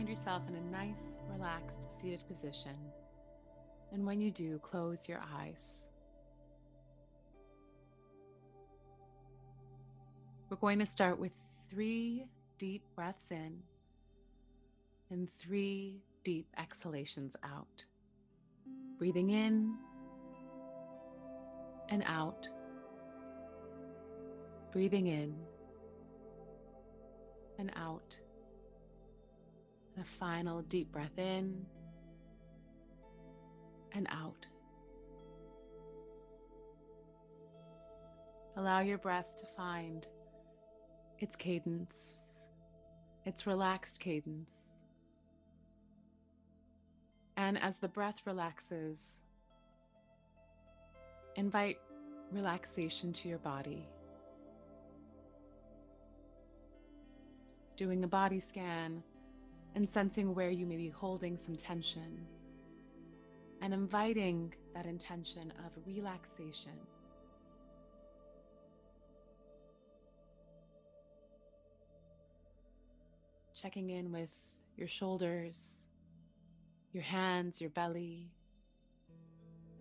find yourself in a nice, relaxed, seated position. And when you do, close your eyes. We're going to start with three deep breaths in and three deep exhalations out. Breathing in and out. Breathing in and out. A final deep breath in and out. Allow your breath to find its cadence, its relaxed cadence. And as the breath relaxes, invite relaxation to your body. Doing a body scan and sensing where you may be holding some tension and inviting that intention of relaxation. Checking in with your shoulders, your hands, your belly,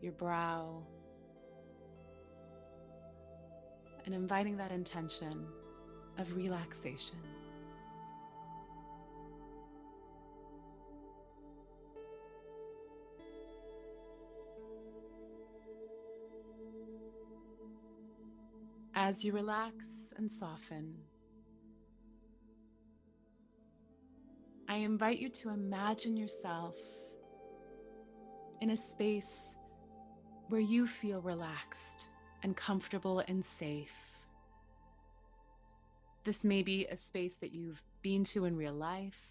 your brow, and inviting that intention of relaxation. As you relax and soften, I invite you to imagine yourself in a space where you feel relaxed and comfortable and safe. This may be a space that you've been to in real life,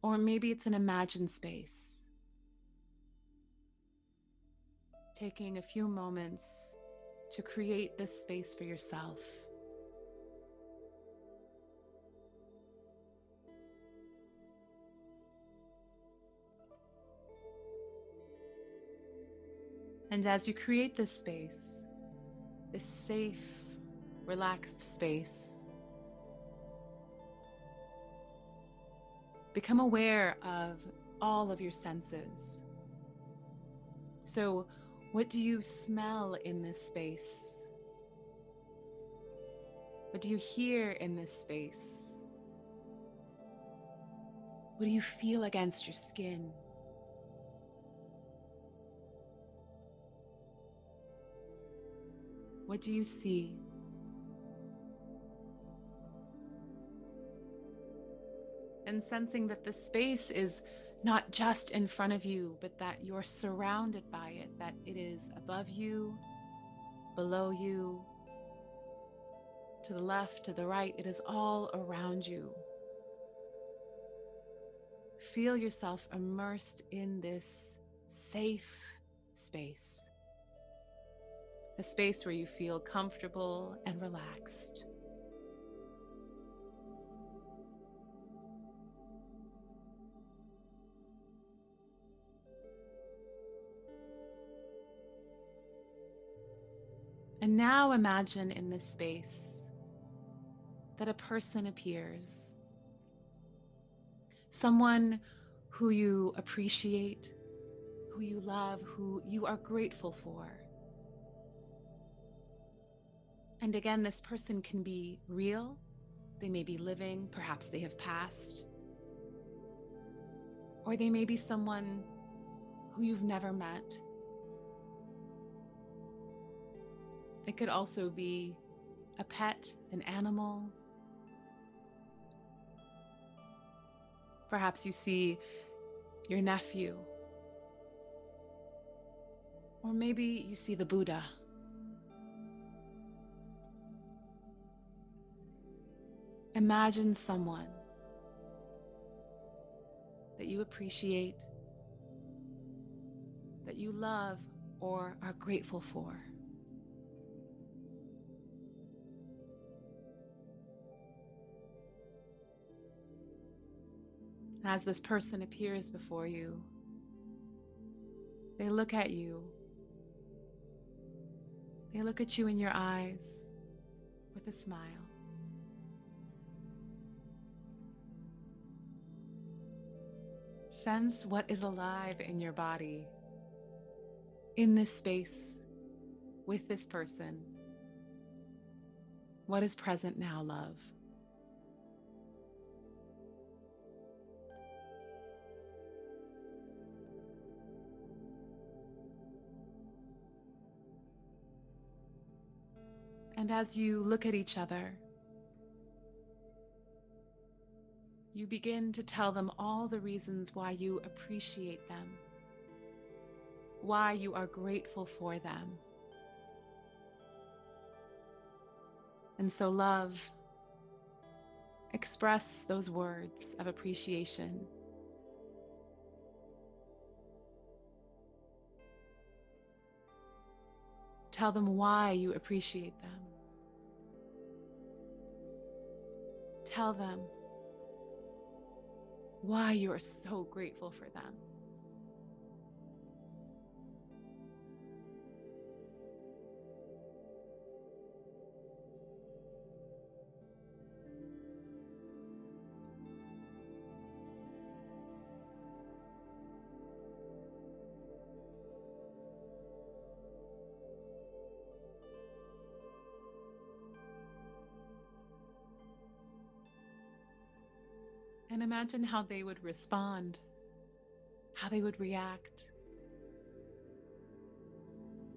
or maybe it's an imagined space. Taking a few moments to create this space for yourself. And as you create this space, this safe, relaxed space, become aware of all of your senses. So, what do you smell in this space? What do you hear in this space? What do you feel against your skin? What do you see? And sensing that the space is not just in front of you, but that you're surrounded by it, that it is above you, below you, to the left, to the right. It is all around you. Feel yourself immersed in this safe space, a space where you feel comfortable and relaxed. And now imagine in this space that a person appears, someone who you appreciate, who you love, who you are grateful for. And again, this person can be real, they may be living, perhaps they have passed, or they may be someone who you've never met It could also be a pet, an animal. Perhaps you see your nephew. Or maybe you see the Buddha. Imagine someone that you appreciate, that you love, or are grateful for. As this person appears before you, they look at you. They look at you in your eyes with a smile. sense what is alive in your body, in this space, with this person. What is present now, love? And as you look at each other, you begin to tell them all the reasons why you appreciate them, why you are grateful for them. And so, love, express those words of appreciation. Tell them why you appreciate them. Tell them why you are so grateful for them. And imagine how they would respond, how they would react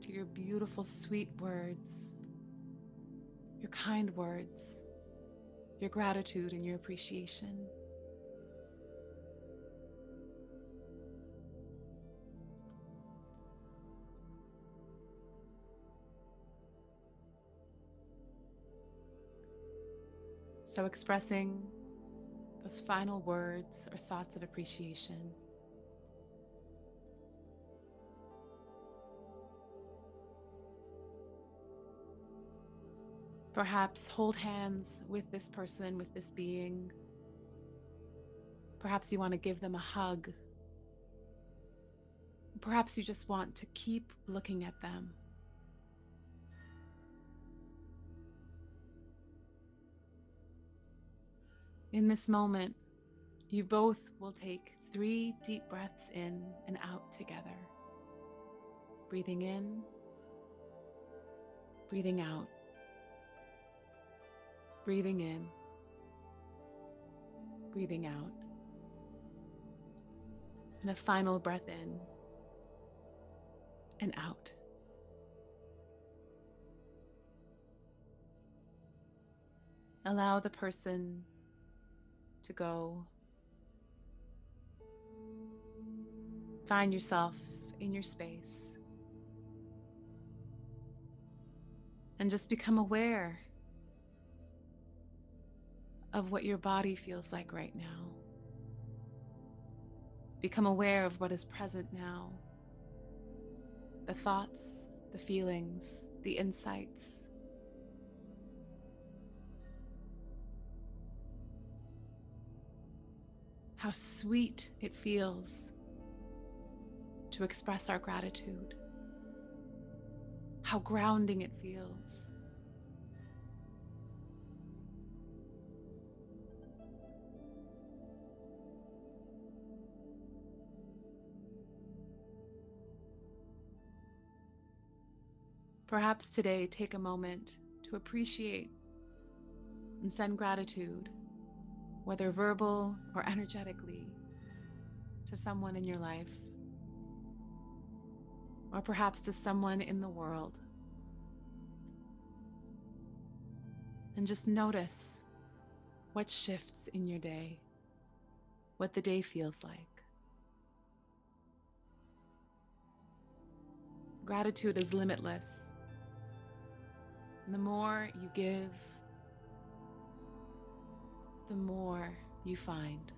to your beautiful, sweet words, your kind words, your gratitude, and your appreciation. So, expressing those final words or thoughts of appreciation. Perhaps hold hands with this person, with this being. Perhaps you want to give them a hug. Perhaps you just want to keep looking at them. In this moment, you both will take three deep breaths in and out together. Breathing in, breathing out, breathing in, breathing out. And a final breath in and out. Allow the person to go. Find yourself in your space. And just become aware of what your body feels like right now. Become aware of what is present now the thoughts, the feelings, the insights. How sweet it feels to express our gratitude, how grounding it feels. Perhaps today, take a moment to appreciate and send gratitude whether verbal or energetically, to someone in your life, or perhaps to someone in the world. And just notice what shifts in your day, what the day feels like. Gratitude is limitless. And the more you give, the more you find.